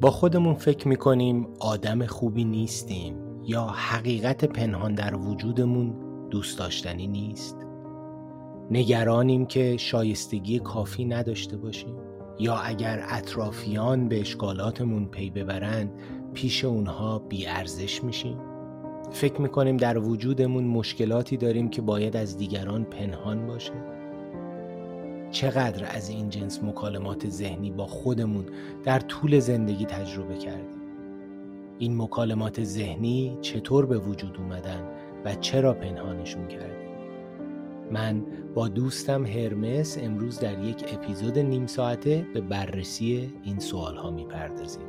با خودمون فکر می‌کنیم آدم خوبی نیستیم یا حقیقت پنهان در وجودمون دوست داشتنی نیست؟ نگرانیم که شایستگی کافی نداشته باشیم یا اگر اطرافیان به اشکالاتمون پی ببرند پیش اونها بیارزش میشیم؟ فکر می‌کنیم در وجودمون مشکلاتی داریم که باید از دیگران پنهان باشه؟ چقدر از این جنس مکالمات ذهنی با خودمون در طول زندگی تجربه کردیم. این مکالمات ذهنی چطور به وجود اومدن و چرا پنهانشون کردیم؟ من با دوستم هرمس امروز در یک اپیزود نیم ساعته به بررسی این سوال ها می‌پردازیم.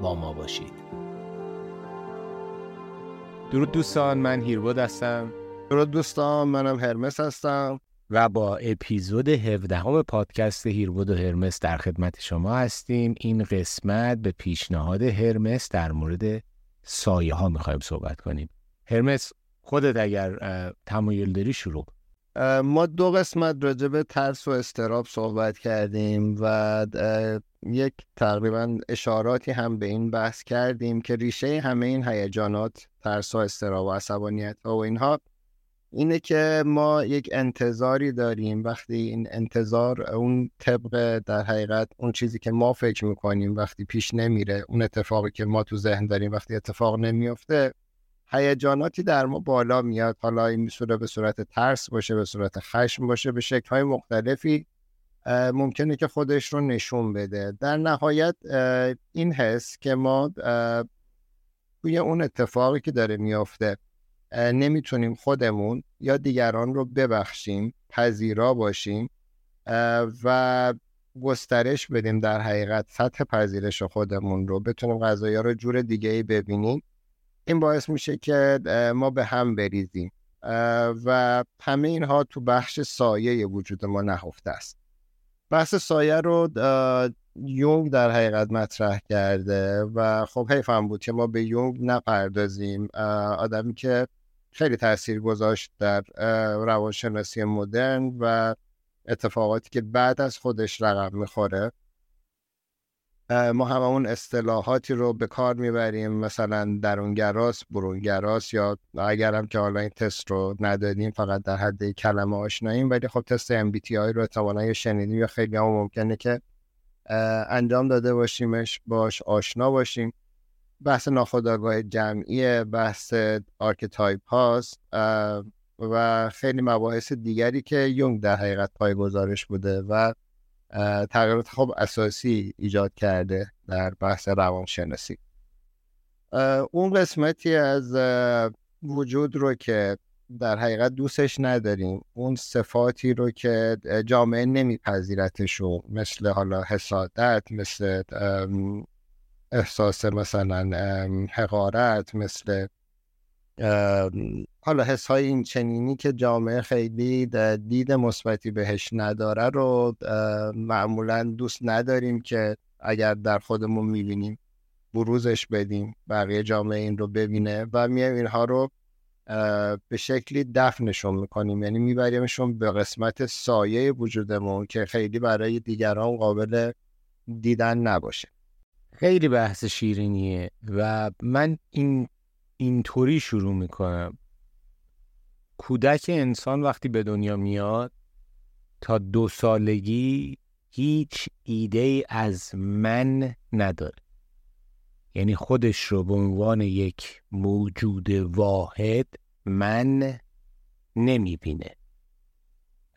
با ما باشید. درود دوستان من هیربود هستم. درود دوستان منم هرمس هستم. و با اپیزود 17 همه پادکست هیربود و هرمس در خدمت شما هستیم. این قسمت به پیشنهاد هرمس در مورد سایه ها می‌خوایم صحبت کنیم. هرمس خودت اگر تمایل داری شروع. ما دو قسمت راجع به ترس و استراب صحبت کردیم و یک تقریبا اشاراتی هم به این بحث کردیم که ریشه همه این هیجانات ترس و استراب و عصبانیت و اینها اینه که ما یک انتظاری داریم. وقتی این انتظار اون طبق در حقیقت اون چیزی که ما فکر می‌کنیم وقتی پیش نمیره اون اتفاقی که ما تو ذهن داریم وقتی اتفاق نمیفته هیجاناتی در ما بالا میاد. حالا این می‌تونه به صورت ترس باشه به صورت خشم باشه به شکل های مختلفی ممکنه که خودش رو نشون بده. در نهایت این حس که ما توی اون اتفاقی که داره میافته نمی‌تونیم خودمون یا دیگران رو ببخشیم پذیرا باشیم و گسترش بدیم در حقیقت سطح پذیرش خودمون رو. بتونیم غذایی رو جور دیگه ای ببینیم. این باعث میشه که ما به هم بریزیم. و همه اینها تو بخش سایه وجود ما نهفته است. بحث سایه رو یونگ در حقیقت مطرح کرده و خب حیف هم بود که ما به یونگ نپردازیم. آدمی که خیلی تاثیر گذاشت در روانشناسی مدرن و اتفاقاتی که بعد از خودش رقم می‌خوره. ما هممون اصطلاحاتی رو به کار می‌بریم مثلا درونگراس برونگراس یا اگرم که حالا این تست رو ندادیم فقط در حد کلمه آشناییم ولی خب تست MBTI رو احتمالا یا شنیدیم یا خیلی هم ممکنه که انجام داده باشیمش باش آشنا باشیم. بحث ناخودآگاه جمعی بحث archetype هاست و خیلی مباحث دیگری که یونگ در حقیقت پایه‌گذارش بوده و تغییرات خوب اساسی ایجاد کرده در بحث روانشناسی. اون قسمتی از وجود رو که در حقیقت دوستش نداریم اون صفاتی رو که جامعه نمیپذیرتشون مثل حالا حسادت مثل احساس مثلا حقارت مثل حالا حس های این چنینی که جامعه خیلی دید مثبتی بهش نداره رو معمولا دوست نداریم که اگر در خودمون می‌بینیم بروزش بدیم بقیه جامعه این رو ببینه و میایم اینها رو به شکلی دفنشون می‌کنیم. یعنی میبریمشون به قسمت سایه وجودمون که خیلی برای دیگران قابل دیدن نباشه. خیلی بحث شیرینیه و من این اینطوری شروع می‌کنم. کودک انسان وقتی به دنیا میاد تا دو سالگی هیچ ایده از من نداره. یعنی خودش رو به عنوان یک موجود واحد من نمی‌بینه.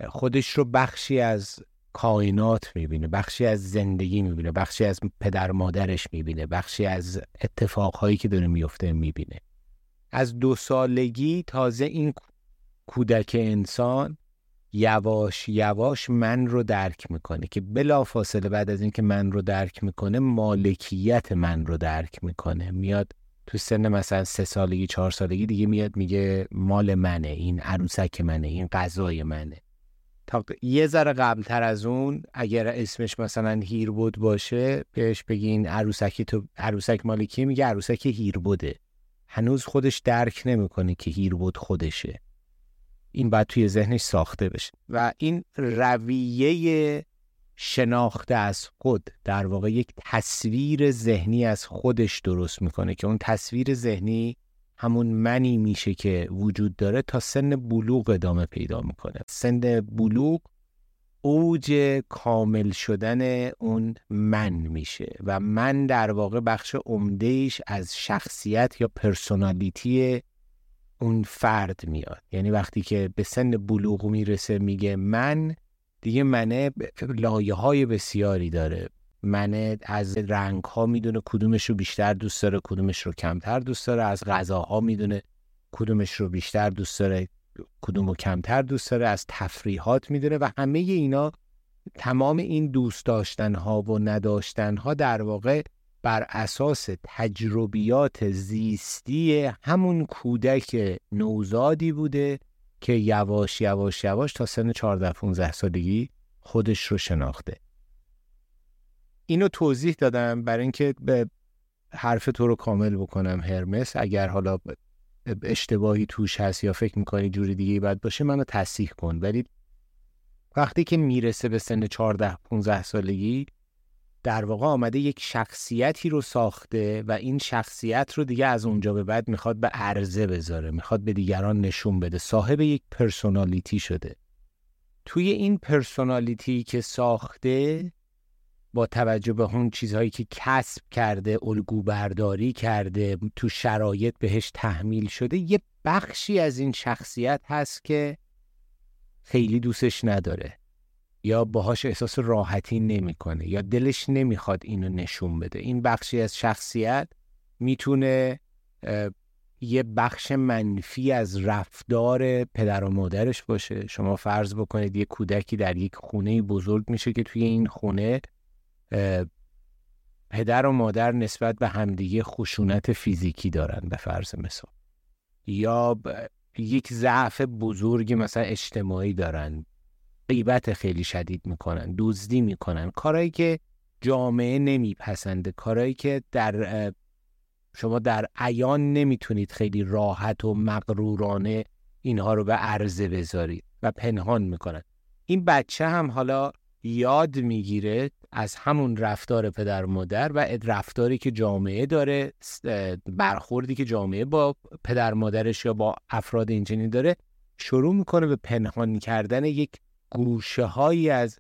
خودش رو بخشی از کائنات می‌بینه بخشی از زندگی می‌بینه بخشی از پدر مادرش می‌بینه بخشی از اتفاقهایی که داره میفته می‌بینه. از دو سالگی تازه این کودک انسان یواش یواش من رو درک می‌کنه که بلا فاصله بعد از اینکه من رو درک می‌کنه مالکیت من رو درک می‌کنه. میاد تو سن مثلا سه سالگی چهار سالگی دیگه میاد میگه مال منه این عروسک منه این غذای منه. تا یه ذره قبلتر از اون اگر اسمش مثلا هیربود باشه بهش بگین عروسکی تو عروسک مالکی میگه؟ عروسک هیربوده. هنوز خودش درک نمی‌کنه که هیربود خودشه. این باید توی ذهنش ساخته بشه. و این رویه شناخته از خود در واقع یک تصویر ذهنی از خودش درست می‌کنه که اون تصویر ذهنی همون منی میشه که وجود داره تا سن بلوغ ادامه پیدا می‌کنه. سن بلوغ اوج کامل شدن اون من میشه و من در واقع بخش عمدهش از شخصیت یا پرسونالیتی اون فرد میاد. یعنی وقتی که به سن بلوغ می‌رسه میگه من دیگه منه لایه های بسیاری داره. منه از رنگ ها می‌دونه کدومش رو بیشتر دوست داره کدومش رو کمتر دوست داره. از غذاها می‌دونه کدومش رو بیشتر دوست داره کدوم رو کمتر دوست داره. از تفریحات می‌دونه و همه اینا تمام این دوست داشتن ها و نداشتن ها در واقع بر اساس تجربیات زیستی همون کودک نوزادی بوده که یواش یواش یواش تا سن 14 15 سالگی خودش رو شناخته. اینو توضیح دادم برای اینکه به حرف تو رو کامل بکنم هرمس. اگر حالا اشتباهی توش هست یا فکر می‌کنی جوری دیگه باید باشه منو تصحیح کن. ولی وقتی که می‌رسه به سن 14 15 سالگی در واقع آمده یک شخصیتی رو ساخته و این شخصیت رو دیگه از اونجا به بعد می‌خواد به عرضه بذاره می‌خواد به دیگران نشون بده. صاحب یک personality شده. توی این personality که ساخته با توجه به اون چیزهایی که کسب کرده الگو برداری کرده تو شرایط بهش تحمیل شده یه بخشی از این شخصیت هست که خیلی دوستش نداره. یا باهاش احساس راحتی نمی‌کنه یا دلش نمی‌خواد اینو نشون بده. این بخشی از شخصیت می‌تونه یه بخش منفی از رفتار پدر و مادرش باشه. شما فرض بکنید یه کودکی در یک خونه بزرگ میشه که توی این خونه پدر و مادر نسبت به همدیگه خشونت فیزیکی دارن به فرض مثال. یا یک ضعف بزرگی مثلا اجتماعی دارن غیبت خیلی شدید می‌کنن دزدی می‌کنن. کارهایی که جامعه نمیپسنده کارهایی که در شما در عیان نمی‌تونید خیلی راحت و مغرورانه اینها رو به عرضه بذارید و پنهان می‌کنن. این بچه هم حالا یاد می‌گیره از همون رفتار پدر مادر و رفتاری که جامعه داره برخوردی که جامعه با پدر مادرش یا با افراد اینجنی داره شروع می‌کنه به پنهان کردن یک گوشه هایی از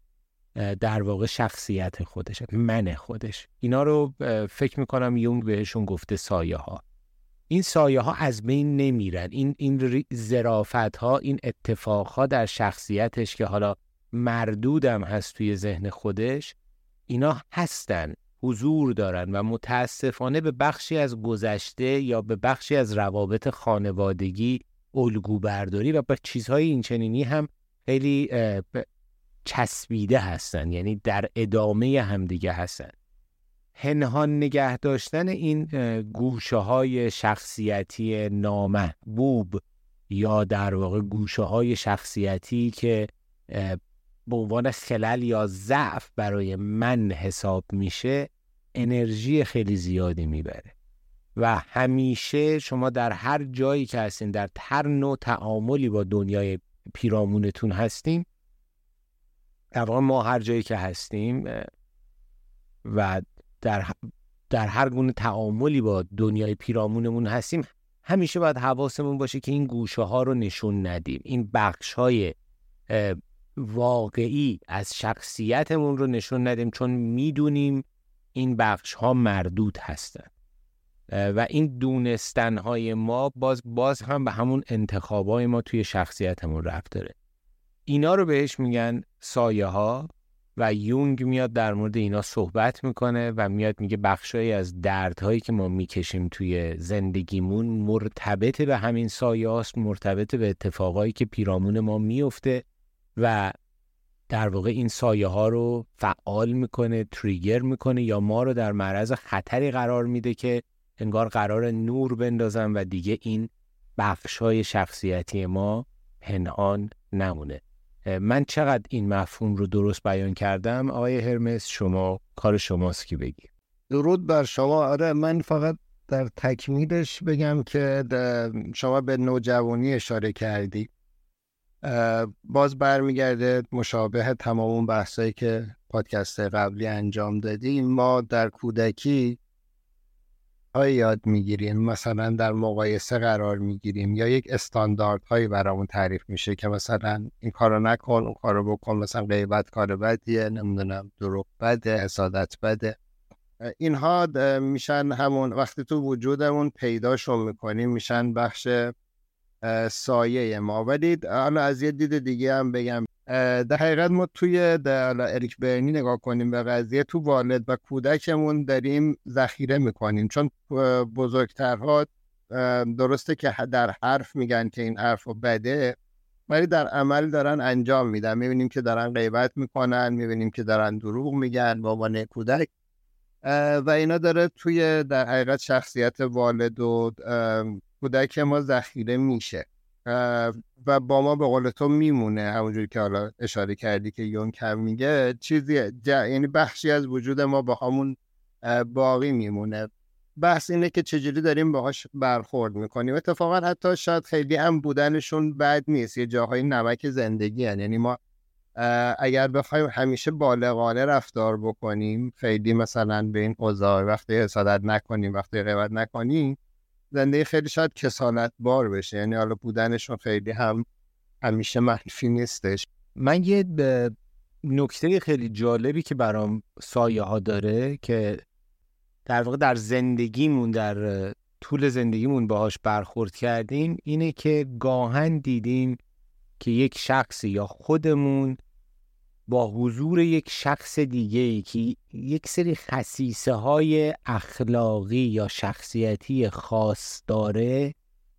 در واقع شخصیت خودش من خودش. اینا رو فکر می‌کنم یونگ بهشون گفته سایه ها این سایه ها از بین نمیرن. این این زرافت ها این اتفاق ها در شخصیتش که حالا مردودم هست توی ذهن خودش اینا هستن حضور دارن و متاسفانه به بخشی از گذشته یا به بخشی از روابط خانوادگی الگو برداری و به چیزهای اینچنینی هم خیلی چسبیده هستن یعنی در ادامه همدیگه هستن. هنهان نگه داشتن این گوشه های شخصیتی نامحبوب یا در واقع گوشه های شخصیتی که به عنوان خلل یا ضعف برای من حساب میشه انرژی خیلی زیادی می‌بره. و همیشه شما در هر جایی که هستین در هر نوع تعاملی با دنیای پیرامونتون هستیم در واقع ما هر جایی که هستیم و در, در هر گونه تعاملی با دنیای پیرامونمون هستیم همیشه باید حواسمون باشه که این گوشه ها رو نشون ندیم. این بخش های واقعی از شخصیتمون رو نشون ندیم چون می‌دونیم این بخش ها مردود هستن. و این دونستن های ما باز باز هم به همون انتخاب های ما توی شخصیتمون رفت داره. اینا رو بهش میگن سایه ها و یونگ میاد در مورد اینا صحبت می‌کنه و میاد میگه بخشایی از دردهایی که ما می‌کشیم توی زندگیمون مرتبط به همین سایه هاست مرتبط به اتفاقایی که پیرامون ما میفته و در واقع این سایه ها رو فعال می‌کنه تریگر می‌کنه یا ما رو در معرض خطری قرار میده که انگار قرار نور بندازن و دیگه این بخش های شخصیتی ما پنهان نمونه. من چقدر این مفهوم رو درست بیان کردم؟ آقای هرمس شما کار شماست که بگی. درود بر شما. آره من فقط در تکمیلش بگم که شما به نوجوانی اشاره کردی. باز برمیگرده مشابه تمام اون بحثایی که پادکست قبلی انجام دادیم. ما در کودکی های یاد می‌گیریم. مثلا در مقایسه قرار می‌گیریم یا یک استاندارد هایی برامون تعریف میشه که مثلا این کارو نکن اون کارو بکن مثلا غیبت کار بدیه نمی‌دونم دروغ بده حسادت بده. اینها میشن همون وقتی تو وجودمون پیداشون می‌کنیم میشن بخش سایه ما. ولی حالا از یه دید دیگه هم بگم. در حقیقت ما توی در اریک برنی نگاه کنیم به قضیه تو والد و کودکمون داریم ذخیره می‌کنیم. چون بزرگترها درسته که در حرف میگن که این حرف بده ولی در عمل دارن انجام میدن. می‌بینیم که دارن غیبت می‌کنن می‌بینیم که دارن دروغ میگن با عنوان کودک. و اینا داره توی در حقیقت شخصیت والد و کودک ما ذخیره میشه. و با ما به قول تو میمونه همونجوری که حالا اشاره کردی که یون کم میگه. چیزی یعنی بخشی از وجود ما با همون باقی میمونه. بحث اینه که چجوری داریم باهاش برخورد می‌کنیم. اتفاقا حتی شاید خیلی هم بودنشون بد نیست. یه جاهای نمک زندگی هن. یعنی ما اگر بخوایم همیشه بالغانه رفتار بکنیم خیلی مثلا به این اوضاع وقتی حسادت نکنیم وقتی غیبت نکنیم زندگی خیلی شاید کسالت بار بشه. یعنی حالا بودنشون خیلی هم همیشه منفی نیستش. من یه نکته خیلی جالبی که برام سایه ها داره که در واقع در زندگیمون در طول زندگیمون باهاش برخورد کردیم اینه که گاهن دیدیم که یک شخصی یا خودمون با حضور یک شخص دیگه ای که یک سری خصیصه های اخلاقی یا شخصیتی خاص داره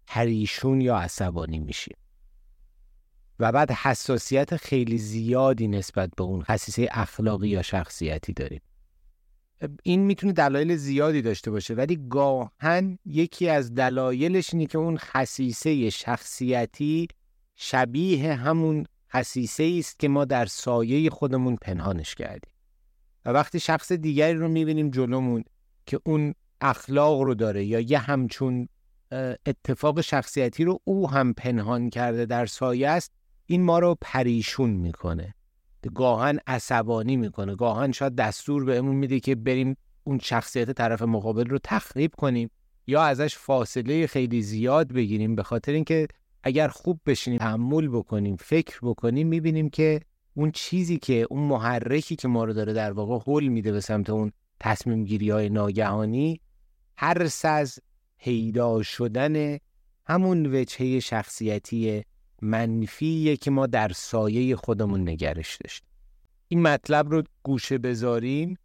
پریشون یا عصبانی میشیم و بعد حساسیت خیلی زیادی نسبت به اون خصیصه اخلاقی یا شخصیتی داریم این می‌تونه دلایل زیادی داشته باشه ولی گاهن یکی از دلایلش اینه که اون خصیصه شخصیتی شبیه همون خصیصه است که ما در سایه خودمون پنهانش کردیم و وقتی شخص دیگری رو می‌بینیم جلومون که اون اخلاق رو داره یا یه همچون اتفاق شخصیتی رو او هم پنهان کرده در سایه است این ما رو پریشون می‌کنه گاهن عصبانی می‌کنه گاهن شاید دستور بهمون میده که بریم اون شخصیت طرف مقابل رو تخریب کنیم یا ازش فاصله خیلی زیاد بگیریم به خاطر اینکه اگر خوب بشینیم تحمل بکنیم فکر بکنیم می‌بینیم که اون چیزی که اون محرکی که ما رو داره در واقع حل میده به سمت اون تصمیم گیری های ناگهانی هر از پیدا شدن همون وجهه شخصیتی منفیه که ما در سایه خودمون نگرش داشتیم. این مطلب رو گوشه بذاریم.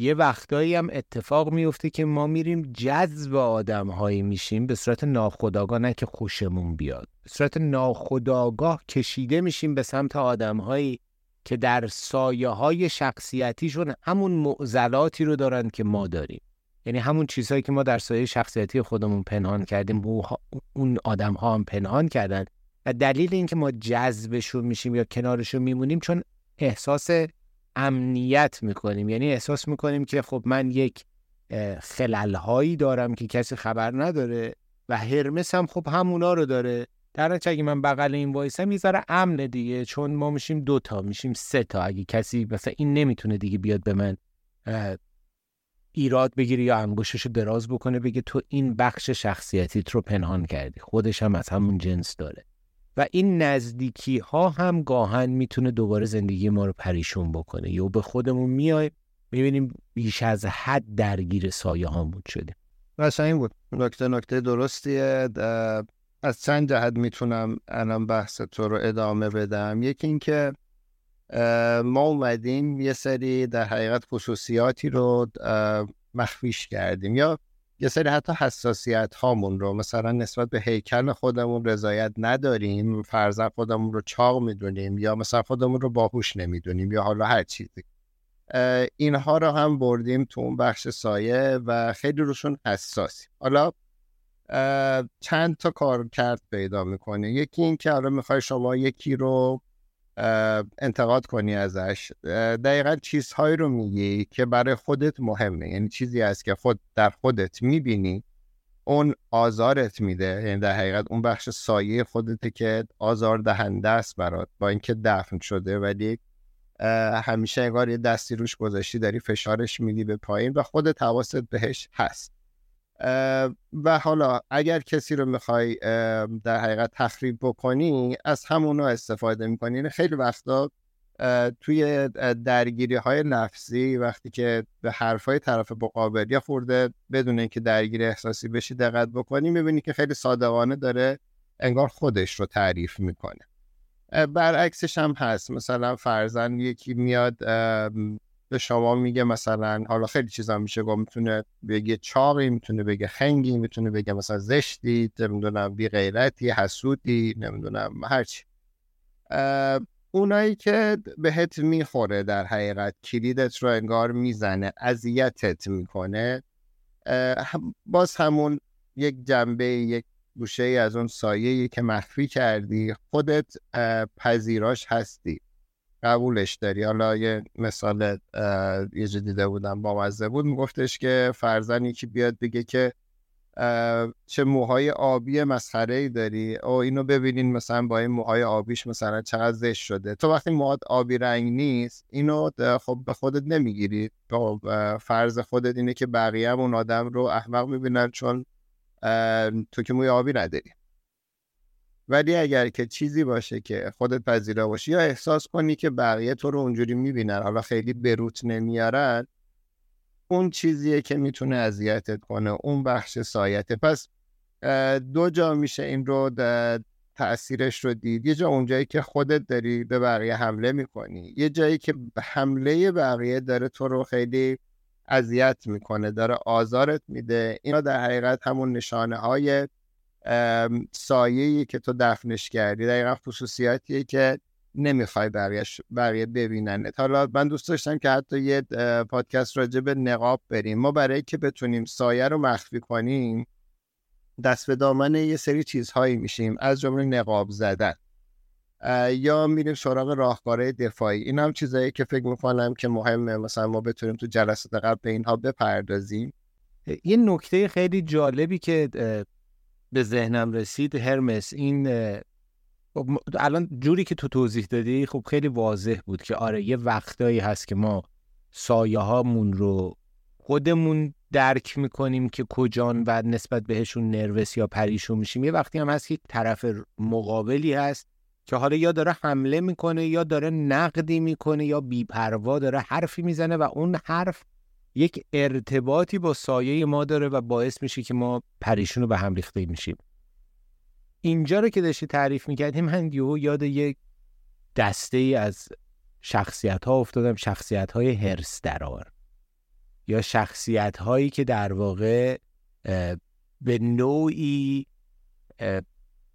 یه وقتایی هم اتفاق میفته که ما میریم جذب آدم هایی میشیم به صورت ناخداگاه نه که خوشمون بیاد. به صورت ناخداگاه کشیده میشیم به سمت آدم هایی که در سایه های شخصیتیشون همون معضلاتی رو دارن که ما داریم. یعنی همون چیزهایی که ما در سایه شخصیتی خودمون پنهان کردیم اون آدم ها هم پنهان کردن. و دلیل اینکه ما جذبشون میشیم یا کنارشون میمونیم چون احساس امنیت می‌کنیم. یعنی احساس می‌کنیم که خب من یک خللهایی دارم که کسی خبر نداره و هرمس هم خب همونا رو داره. در نتیجه اگه من بغل این وایسم یه ذره امن دیگه. چون ما میشیم دوتا میشیم سه تا. اگه کسی مثلا این نمی‌تونه دیگه بیاد به من ایراد بگیره یا انگشتش رو دراز بکنه بگه تو این بخش شخصیتیت رو پنهان کردی. خودش هم از همون جنس داره. و این نزدیکی ها هم گاهن می‌تونه دوباره زندگی ما رو پریشون بکنه. یا به خودمون میای می‌بینیم بیش از حد درگیر سایه هامون شده این بود. نکته نکته درستیه. از چند جهت می‌تونم الان بحث تو رو ادامه بدم. یکی اینکه ما اومدیم یه سری در حقیقت خصوصیاتی رو مخفیش کردیم. یا یه سری حتی حساسیت هامون رو مثلا نسبت به هیکل خودمون رضایت نداریم فرزن خودمون رو چاق می‌دونیم یا مثلا خودمون رو باهوش نمی‌دونیم یا حالا هر چیزی. اینها رو هم بردیم تو اون بخش سایه و خیلی روشون حساسیم. حالا چند تا کار کرد پیدا می‌کنه. یکی این که حالا می‌خوای شما یکی رو انتقاد کنی ازش. دقیقا چیزهایی رو میگی که برای خودت مهمه. یعنی چیزی هست که خود در خودت می‌بینی اون آزارت میده. یعنی در حقیقت اون بخش سایه خودته که آزار دهنده است برات. با اینکه دفن شده ولی همیشه انگار یه دستی روش گذاشتی داری فشارش میدی به پایین و خودت حواست بهش هست. و حالا اگر کسی رو می‌خوای در حقیقت تخریب بکنی از همونو استفاده می‌کنی. یعنی خیلی وقتا توی درگیری های نفسی وقتی که به حرف های طرف مقابل یا خورده بدون اینکه درگیری احساسی بشی دقت بکنی می‌بینی که خیلی صادقانه داره انگار خودش رو تعریف می‌کنه. برعکسش هم هست. مثلا فرزن یکی میاد به شما میگه مثلا حالا خیلی چیزا میشه گفت می‌تونه بگه چاقی می‌تونه بگه خنگی می‌تونه بگه مثلا زشتی نمی‌دونم بی غیرتی حسودی نمی‌دونم هرچی اونایی که بهت می‌خوره در حقیقت کلیدت رو انگار می‌زنه اذیتت می‌کنه باز همون یک جنبه یک گوشه از اون سایه که مخفی کردی خودت پذیراش هستی. قبولش داری؟ حالا یه مثال یه دیده بودم با مزه بود میگفتش که فرزن که بیاد بگه که چه موهای آبی مسخره ای داری؟ او اینو ببینین مثلا با این موهای آبیش مثلا چقدر زشت شده. تو وقتی موهات آبی رنگ نیست اینو خب به خودت نمی‌گیری. خب، فرض خودت اینه که بقیه اون آدم رو احمق می‌بینن چون تو که موی آبی نداری. ولی اگر که چیزی باشه که خودت پذیرا باشی یا احساس کنی که بقیه تو رو اونجوری می‌بینن حالا خیلی بروت نمیارن اون چیزیه که می‌تونه اذیتت کنه اون بخش سایته. پس دو جا میشه این رو تاثیرش رو دید. یه جا اونجایی که خودت داری به بقیه حمله می‌کنی. یه جایی که حمله بقیه داره تو رو خیلی اذیت می‌کنه داره آزارت میده. اینا در حقیقت همون نشانه های سایه‌ای که تو دفنش کردی دقیقا خصوصیاتیه که نمی‌خوای بقیه ببیننت حالا من دوست داشتم که حتی یه پادکست راجع به نقاب بریم. ما برای که بتونیم سایه رو مخفی کنیم دست به دامن یه سری چیزهایی میشیم. از جمله نقاب زدن. یا میریم سراغ راهکارهای دفاعی. این هم چیزایی که فکر می‌کنم که مهمه. مثلا ما بتونیم تو جلسات قبل به اینها بپردازیم. یه نکته خیلی جالبی که به ذهنم رسید هرمس این خب الان جوری که تو توضیح دادی خب خیلی واضح بود که آره یه وقتایی هست که ما سایه هامون رو خودمون درک می‌کنیم که کجان و نسبت بهشون نروس یا پریشون میشیم. یه وقتی هم هست که طرف مقابلی هست که حالا یا داره حمله می‌کنه یا داره نقدی می‌کنه یا بیپروا داره حرفی می‌زنه و اون حرف یک ارتباطی با سایه ما داره و باعث میشه که ما پریشون رو به هم ریخته میشیم. اینجا رو که داشتی تعریف می‌کردیم من یهو یاد یک دسته ای از شخصیت ها افتادم شخصیت های هرس درار یا شخصیت هایی که در واقع به نوعی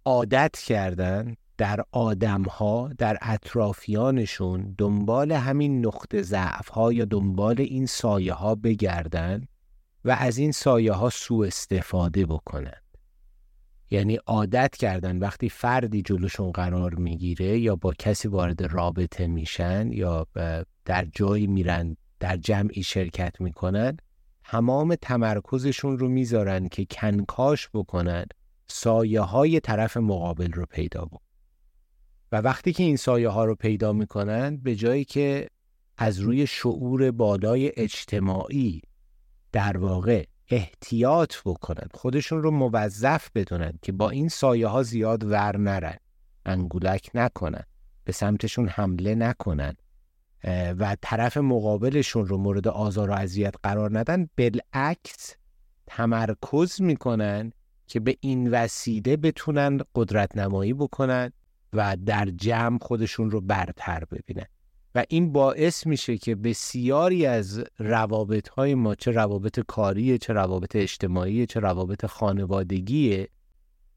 عادت کردن در آدم ها در اطرافیانشون دنبال همین نقطه ضعف ها یا دنبال این سایه ها بگردن و از این سایه ها سوء استفاده بکنن. یعنی عادت کردن وقتی فردی جلوشون قرار می‌گیره یا با کسی وارد رابطه میشن یا در جایی میرن در جمعی شرکت می‌کنن تمام تمرکزشون رو می‌ذارن که کنکاش بکنن سایه های طرف مقابل رو پیدا بکن و وقتی که این سایه ها رو پیدا می‌کنن به جایی که از روی شعور بالای اجتماعی در واقع احتیاط بکنن خودشون رو موظف بدونن که با این سایه ها زیاد ور نرن انگولک نکنن به سمتشون حمله نکنن و طرف مقابلشون رو مورد آزار و اذیت قرار ندن بالعکس تمرکز می‌کنن که به این وسیله بتونن قدرت نمایی بکنن و در جمع خودشون رو برتر ببینن. و این باعث میشه که بسیاری از روابط های ما چه روابط کاری چه روابط اجتماعی چه روابط خانوادگی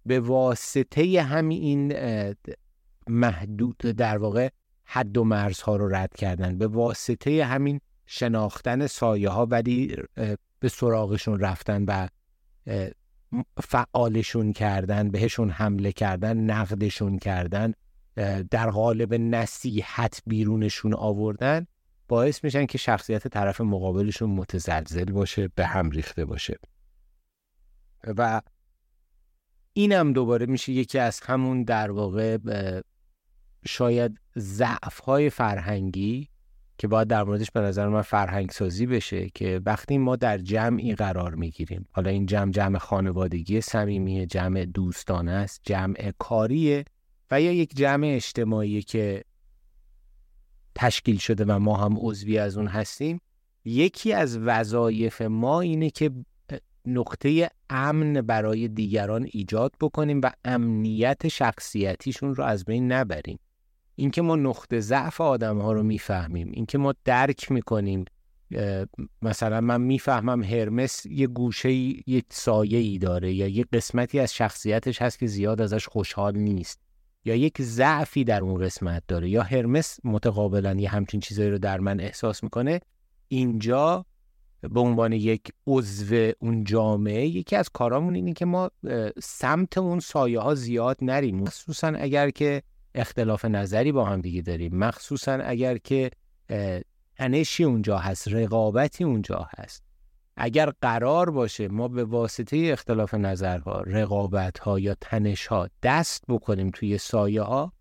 به واسطه همین محدود در واقع حد و مرزها رو رد کردن. به واسطه همین شناختن سایه ها ولی به سراغشون رفتن و فعالشون کردن بهشون حمله کردن نقدشون کردن در قالب نصیحت بیرونشون آوردن باعث میشن که شخصیت طرف مقابلشون متزلزل باشه به هم ریخته باشه. و اینم دوباره میشه یکی از همون در واقع شاید ضعف های فرهنگی که باید در موردش به نظر من فرهنگ سازی بشه که وقتی ما در جمعی قرار می‌گیریم. حالا این جمع جمع خانوادگی صمیمی جمع دوستانه است جمع کاریه و یا یک جمع اجتماعی که تشکیل شده و ما هم عضوی از اون هستیم. یکی از وظایف ما اینه که نقطه امن برای دیگران ایجاد بکنیم و امنیت شخصیتیشون رو از بین نبریم. اینکه ما نقطه ضعف آدم ها رو می‌فهمیم اینکه ما درک می‌کنیم مثلا من می‌فهمم هرمس یه گوشه یک سایه ای داره یا یه قسمتی از شخصیتش هست که زیاد ازش خوشحال نیست یا یک ضعفی در اون قسمت داره یا هرمس متقابلا یه همچین چیزایی رو در من احساس می‌کنه اینجا به عنوان یک عضو اون جامعه یکی از کارامون اینه که ما سمت اون سایه ها زیاد نریم. مخصوصا اگر که اختلاف نظری با هم دیگه داریم. مخصوصا اگر که تنشی اونجا هست رقابتی اونجا هست. اگر قرار باشه ما به واسطه اختلاف نظرها رقابت ها یا تنش ها دست بکنیم توی سایه ها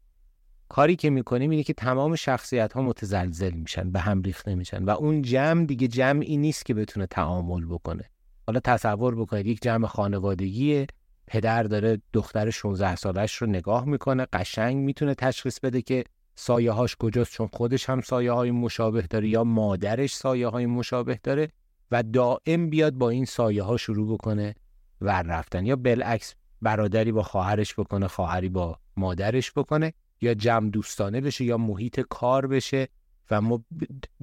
کاری که می‌کنیم اینه که تمام شخصیت ها متزلزل میشن به هم ریخته میشن و اون جمع دیگه جمعی نیست که بتونه تعامل بکنه. حالا تصور بکنید یک جمع خانوادگیه پدر داره دختر 16 سالش رو نگاه می‌کنه قشنگ می‌تونه تشخیص بده که سایه هاش کجاست چون خودش هم سایه های مشابه داره یا مادرش سایه های مشابه داره و دائم بیاد با این سایه ها شروع بکنه ور رفتن. یا بالعکس برادری با خواهرش بکنه خواهری با مادرش بکنه یا جمع دوستانه بشه یا محیط کار بشه و ما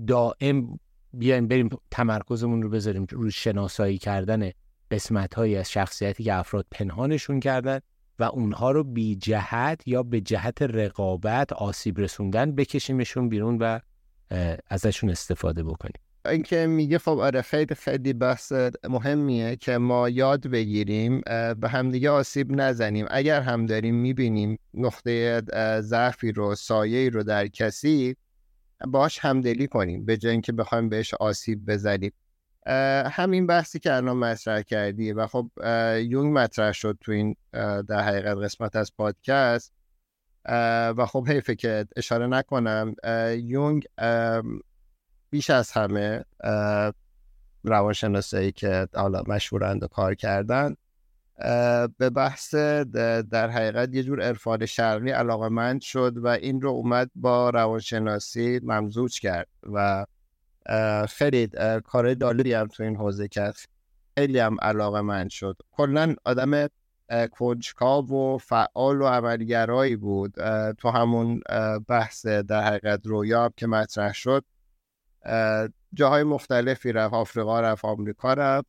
دائم بیایم بریم تمرکزمون رو بذاریم روی شناسایی کردن قسمت هایی از شخصیتی که افراد پنهانشون کردن و اونها رو بی جهت یا به جهت رقابت آسیب رسوندن بکشیمشون بیرون و ازشون استفاده بکنیم. اینکه میگه خب آره خیلی خیلی بحث مهمیه که ما یاد بگیریم به همدیگه آسیب نزنیم. اگر هم داریم می‌بینیم نقطه ضعفی رو سایه رو در کسی باش همدلی کنیم به جای اینکه بخوایم بهش آسیب بزنیم. همین بحثی که الان مطرح کردی و خب یونگ مطرح شد تو این در حقیقت قسمت از پادکست. و خب حیفه که اشاره نکنم یونگ بیش از همه روانشناسایی که حالا مشهورند و کار کردن به بحث در حقیقت یه جور عرفان شرقی علاقه مند شد و این رو اومد با روانشناسی ممزوج کرد و خیلی کار دالری هم تو این حوزه کرد. خیلی هم علاقه مند شد. کلا آدم کنجکاو و فعال و عملگرایی بود. تو همون بحث در حقیقت رویاب که مطرح شد. جاهای مختلفی رفت. آفریقا رفت آمریکا رفت.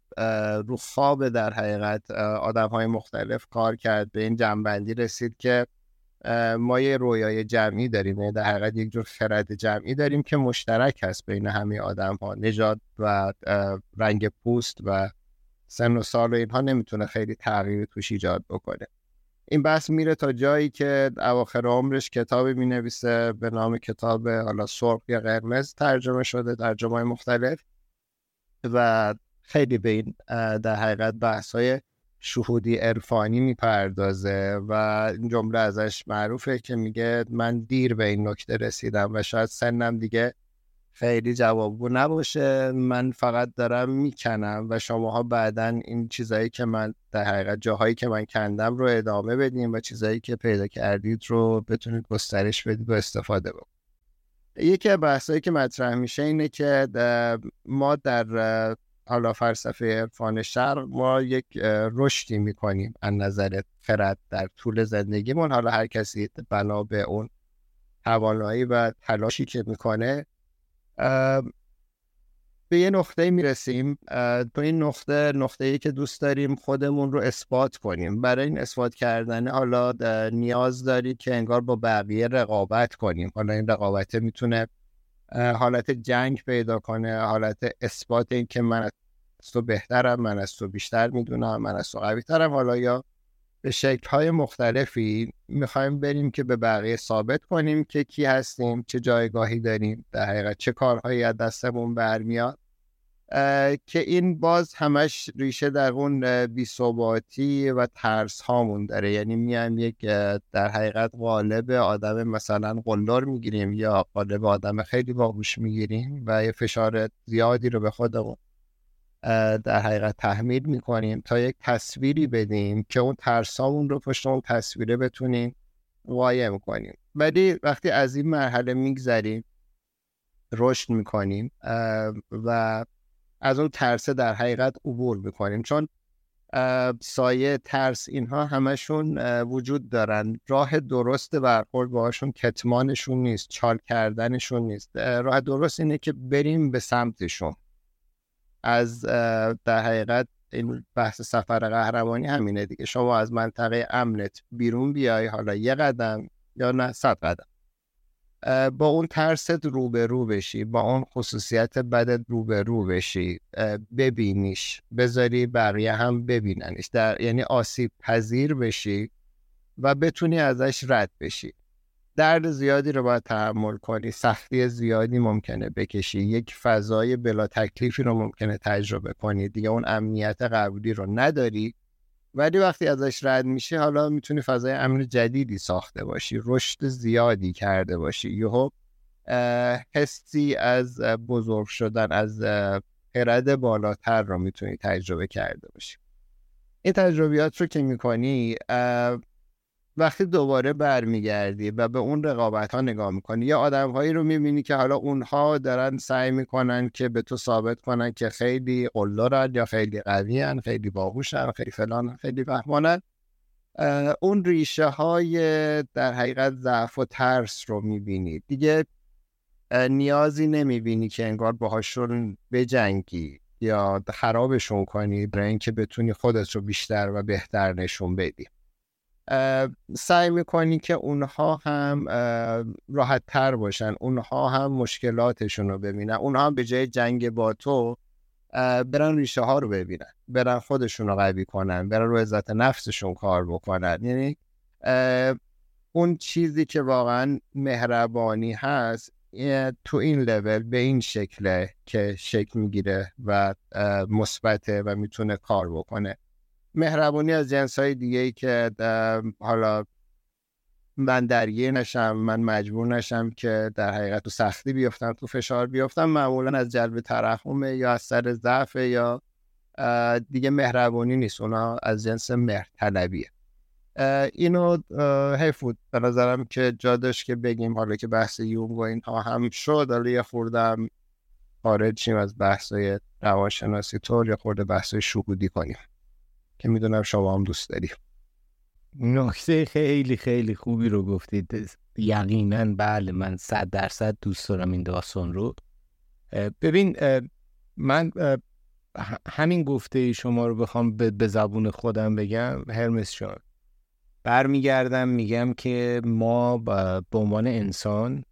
رو خواب در حقیقت آدم های مختلف کار کرد. به این جنبندی رسید که ما یه رویای جمعی داریم یعنی در حقیقت یک جور خرد جمعی داریم که مشترک هست بین همه آدم ها نژاد و رنگ پوست و سن و سال و اینها نمی‌تونه خیلی تغییر توش ایجاد بکنه. این بحث میره تا جایی که اواخر عمرش کتابی می نویسه به نام کتاب حالا سرخ یا قرمز ترجمه شده در جمعه مختلف و خیلی به این در حقیقت بحث های شهودی عرفانی می‌پردازه و این جمله ازش معروفه که میگه من دیر به این نکته رسیدم و شاید سنم دیگه خیلی جوابگو نباشه. من فقط دارم می‌کنم و شماها بعدا این چیزایی که من در حقیقت جاهایی که من کندم رو ادامه بدیم و چیزایی که پیدا کردید رو بتونید گسترش بدید و استفاده بکنید. یکی از بحثایی که مطرح میشه اینه که ما در حالا فلسفه عرفان شرق ما یک رشدی می‌کنیم از نظر خرد در طول زندگیمون. حالا هر کسی بنا به اون توانایی و تلاشی که می‌کنه به یه نقطه می‌رسیم. تو این نقطه نقطه ای که دوست داریم خودمون رو اثبات کنیم. برای این اثبات کردن حالا نیاز داری که انگار با بقیه رقابت کنیم. حالا این رقابت می‌تونه حالت جنگ پیدا کنه حالت اثبات این که من از تو بهترم من از تو بیشتر می‌دونم من از تو قوی ترم حالا یا به شکل های مختلفی می‌خوایم بریم که به بقیه ثابت کنیم که کی هستیم چه جایگاهی داریم در حقیقت چه کارهایی از دستمون برمیاد. که این باز همش ریشه در اون بیثباتی و ترس هامون داره. یعنی میایم یک در حقیقت قالب آدم مثلا قلدر می‌گیریم یا قالب آدم خیلی باهوش می‌گیریم و یه فشار زیادی رو به خودمون در حقیقت تحمیل می‌کنیم تا یک تصویری بدیم که اون ترسامون رو پشت اون تصویره بتونیم قایم کنیم ولی وقتی از این مرحله میگذریم رشد می‌کنیم و از اون ترسه در حقیقت عبور می‌کنیم. چون سایه ترس اینها همشون وجود دارن. راه درست برخورد باهاشون کتمانشون نیست چال کردنشون نیست. راه درست اینه که بریم به سمتشون. از در حقیقت این بحث سفر قهرمانی همینه دیگه. شما از منطقه امنت بیرون بیای حالا یه قدم یا نه صد قدم. با اون ترست روبرو بشی با اون خصوصیت بدت روبرو بشی ببینیش بذاری بقیه هم ببیننش در یعنی آسیب پذیر بشی و بتونی ازش رد بشی. درد زیادی رو باید تحمل کنی سختی زیادی ممکنه بکشی یک فضای بلا تکلیفی رو ممکنه تجربه کنی دیگه اون امنیت قبولی رو نداری. ولی وقتی ازش رد میشه حالا می‌تونی فضای امن جدیدی ساخته باشی رشد زیادی کرده باشی. یهو حسی از بزرگ شدن از خرد بالاتر رو می‌تونی تجربه کرده باشی. این تجربیات رو که می‌کنی وقتی دوباره برمیگردی و به اون رقابت ها نگاه می‌کنی یا آدم هایی رو می‌بینی که حالا اونها دارن سعی می‌کنن که به تو ثابت کنن که خیلی قلدرن یا خیلی قوی خیلی باهوشن خیلی فلان خیلی فهمانن اون ریشه های در حقیقت ضعف و ترس رو می‌بینی. دیگه نیازی نمی‌بینی که انگار باهاشون بجنگی یا خرابشون کنی برای اینکه بتونی خودت رو بیشتر و بهتر نشون بدی. سعی می‌کنی که اونها هم راحت تر باشن. اونها هم مشکلاتشون رو ببینن. اونها هم به جای جنگ با تو برن ریشه ها رو ببینن. برن خودشون رو قوی کنن. برن رو عزت نفسشون کار بکنن. یعنی اون چیزی که واقعا مهربانی هست تو این لول به این شکله که شکل می‌گیره و مثبته و می‌تونه کار بکنه. مهربونی از جنس های دیگه ای که حالا من درگیر نشم من مجبور نشم که در حقیقت تو سختی بیفتم تو فشار بیفتم معمولا از جلب ترحمه یا از سر ضعف یا دیگه مهربونی نیست اونا از جنس مهرطلبیه اینو حیف بود به نظرم که جادش که بگیم حالا که بحث یونگ و اینها هم شد حالا یه خوردم خارج از بحثای روانشناسی طور یا خورده بحثای شهودی کنیم. که می‌دونم شما هم دوست داری. نکته خیلی خیلی خوبی رو گفتید. یقینا بله من صد درصد دوست دارم این داستان رو. ببین من همین گفته شما رو بخوام به زبون خودم بگم. هرمس جان برمیگردم میگم که ما به عنوان انسان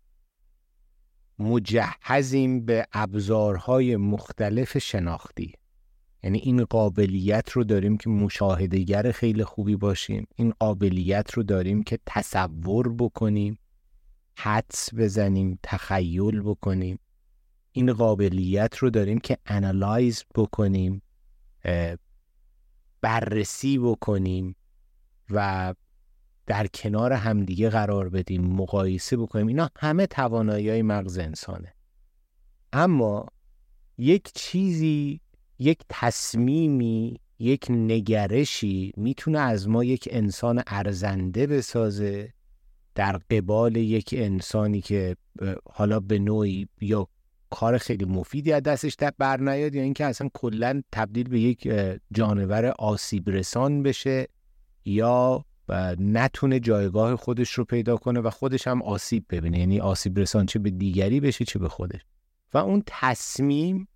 مجهزیم به ابزارهای مختلف شناختی. یعنی این قابلیت رو داریم که مشاهدهگر خیلی خوبی باشیم. این قابلیت رو داریم که تصور بکنیم حدس بزنیم تخیل بکنیم. این قابلیت رو داریم که انالایز بکنیم بررسی بکنیم و در کنار همدیگه قرار بدیم مقایسه بکنیم. اینا همه توانایی های مغز انسانه. اما یک چیزی یک تصمیمی یک نگرشی می‌تونه از ما یک انسان ارزنده بسازه در قبال یک انسانی که حالا به نوعی یا کار خیلی مفیدی از دستش در برنیاد یا اینکه اصلا کلا تبدیل به یک جانور آسیب رسان بشه یا نتونه جایگاه خودش رو پیدا کنه و خودش هم آسیب ببینه. یعنی آسیب رسان چه به دیگری بشه چه به خودش. و اون تصمیم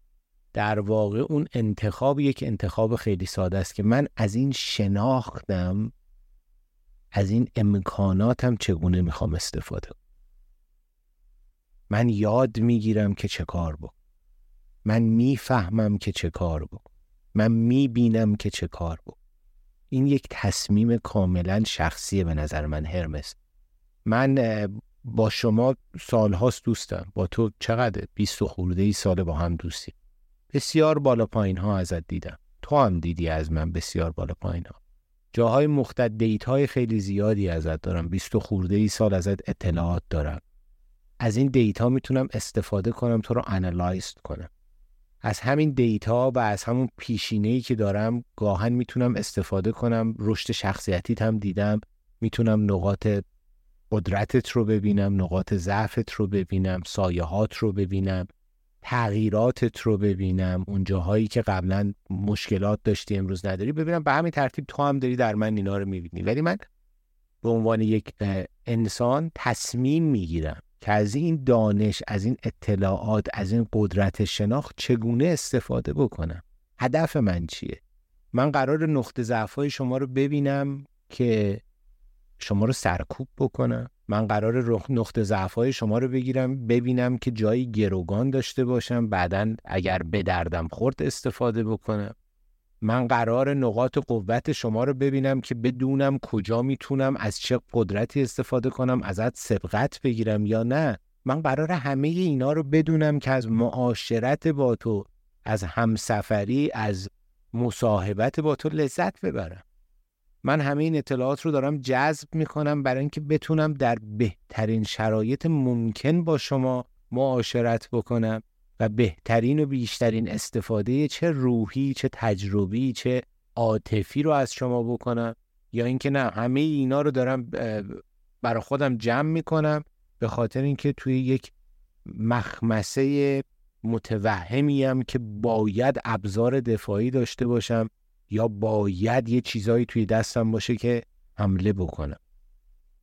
در واقع اون انتخاب یک انتخاب خیلی ساده است که من از این شناختم از این امکاناتم چگونه می‌خوام استفاده کنم. من یاد می‌گیرم که چه کار بکنم. من می‌فهمم که چه کار بکنم. من می‌بینم که چه کار بکنم. این یک تصمیم کاملا شخصیه به نظر من هرمس. من با شما سالهاست دوستم. با تو چقدر؟ بیست و خورده ای سال با هم دوستیم. بسیار بالا پایین ها ازت دیدم. تو هم دیدی از من بسیار بالا پایین ها جاهای مختلف دیت های خیلی زیادی ازت دارم. بیست و خورده ای سال ازت اطلاعات دارم. از این data می‌تونم استفاده کنم تو رو analyze کنم. از همین data و از همون پیشینه ای که دارم گاهن می‌تونم استفاده کنم. رشد شخصیتیت هم دیدم. می‌تونم نقاط قدرتت رو ببینم نقاط ضعفت رو ببینم سایهات رو ببینم. تغییراتت رو ببینم اون جاهایی که قبلا مشکلات داشتی امروز نداری ببینم به همین ترتیب تو هم داری در من اینا رو می‌بینی. ولی من به عنوان یک انسان تصمیم می‌گیرم که از این دانش از این اطلاعات از این قدرت شناخت چگونه استفاده بکنم. هدف من چیه؟ من قرار نقطه ضعف شما رو ببینم که شما رو سرکوب بکنم. من قرار نقطه ضعف شما رو بگیرم ببینم که جایی گروگان داشته باشم بعدا اگر به دردم خورد استفاده بکنم. من قرار نقاط قوت شما رو ببینم که بدونم کجا می‌تونم از چه قدرتی استفاده کنم ازت سبقت بگیرم یا نه. من قرار همه اینا رو بدونم که از معاشرت با تو از همسفری از مصاحبت با تو لذت ببرم. من همه این اطلاعات رو دارم جذب می‌کنم برای اینکه بتونم در بهترین شرایط ممکن با شما معاشرت بکنم و بهترین و بیشترین استفاده چه روحی چه تجربی چه عاطفی رو از شما بکنم یا اینکه نه همه اینا رو دارم برای خودم جمع می‌کنم به خاطر اینکه توی یک مخمسه متوهمیم که باید ابزار دفاعی داشته باشم یا باید یه چیزایی توی دستم باشه که حمله بکنم.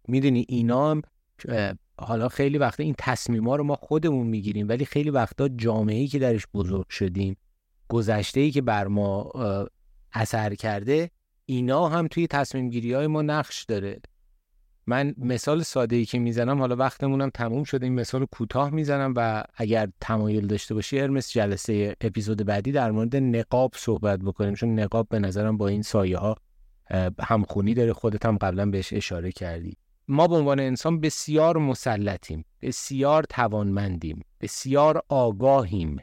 می‌دونی اینا هم حالا خیلی وقتا این تصمیما رو ما خودمون می‌گیریم ولی خیلی وقتا جامعه‌ای که درش بزرگ شدیم گذشته که بر ما اثر کرده اینا هم توی تصمیم گیری های ما نقش داره. من مثال ساده ای که می‌زنم حالا وقتمونم تموم شده این مثال کوتاه می‌زنم و اگر تمایل داشته باشی ارمس جلسه اپیزود بعدی در مورد نقاب صحبت بکنیم. چون نقاب به نظرم با این سایه ها همخونی داره. خودت هم قبلا بهش اشاره کردی. ما به عنوان انسان بسیار مسلطیم بسیار توانمندیم بسیار آگاهیم.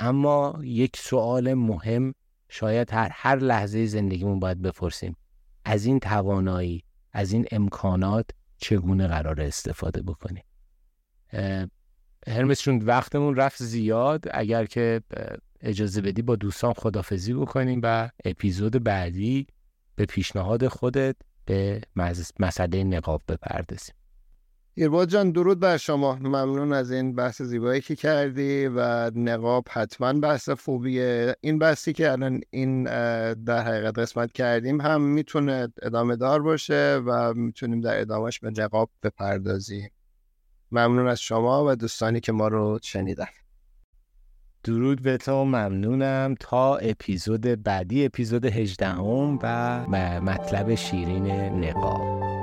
اما یک سوال مهم شاید هر هر لحظه زندگیمون باید بپرسیم. از این توانایی از این امکانات چگونه قرار استفاده بکنیم؟ هرمس چون وقتمون رفت زیاد. اگر که اجازه بدی با دوستان خدافزی بکنیم و اپیزود بعدی به پیشنهاد خودت به مسئله نقاب بپردازیم. ایرباد جان درود بر شما. ممنون از این بحث زیبایی که کردی و نقاب حتما بحث خوبیه. این بحثی که الان این در حقیقت قسمت کردیم هم می‌تونه ادامه دار باشه و می‌تونیم در ادامهش به نقاب بپردازیم. ممنون از شما و دوستانی که ما رو شنیدن. درود به تو. ممنونم. تا اپیزود بعدی اپیزود 18 و مطلب شیرین نقاب.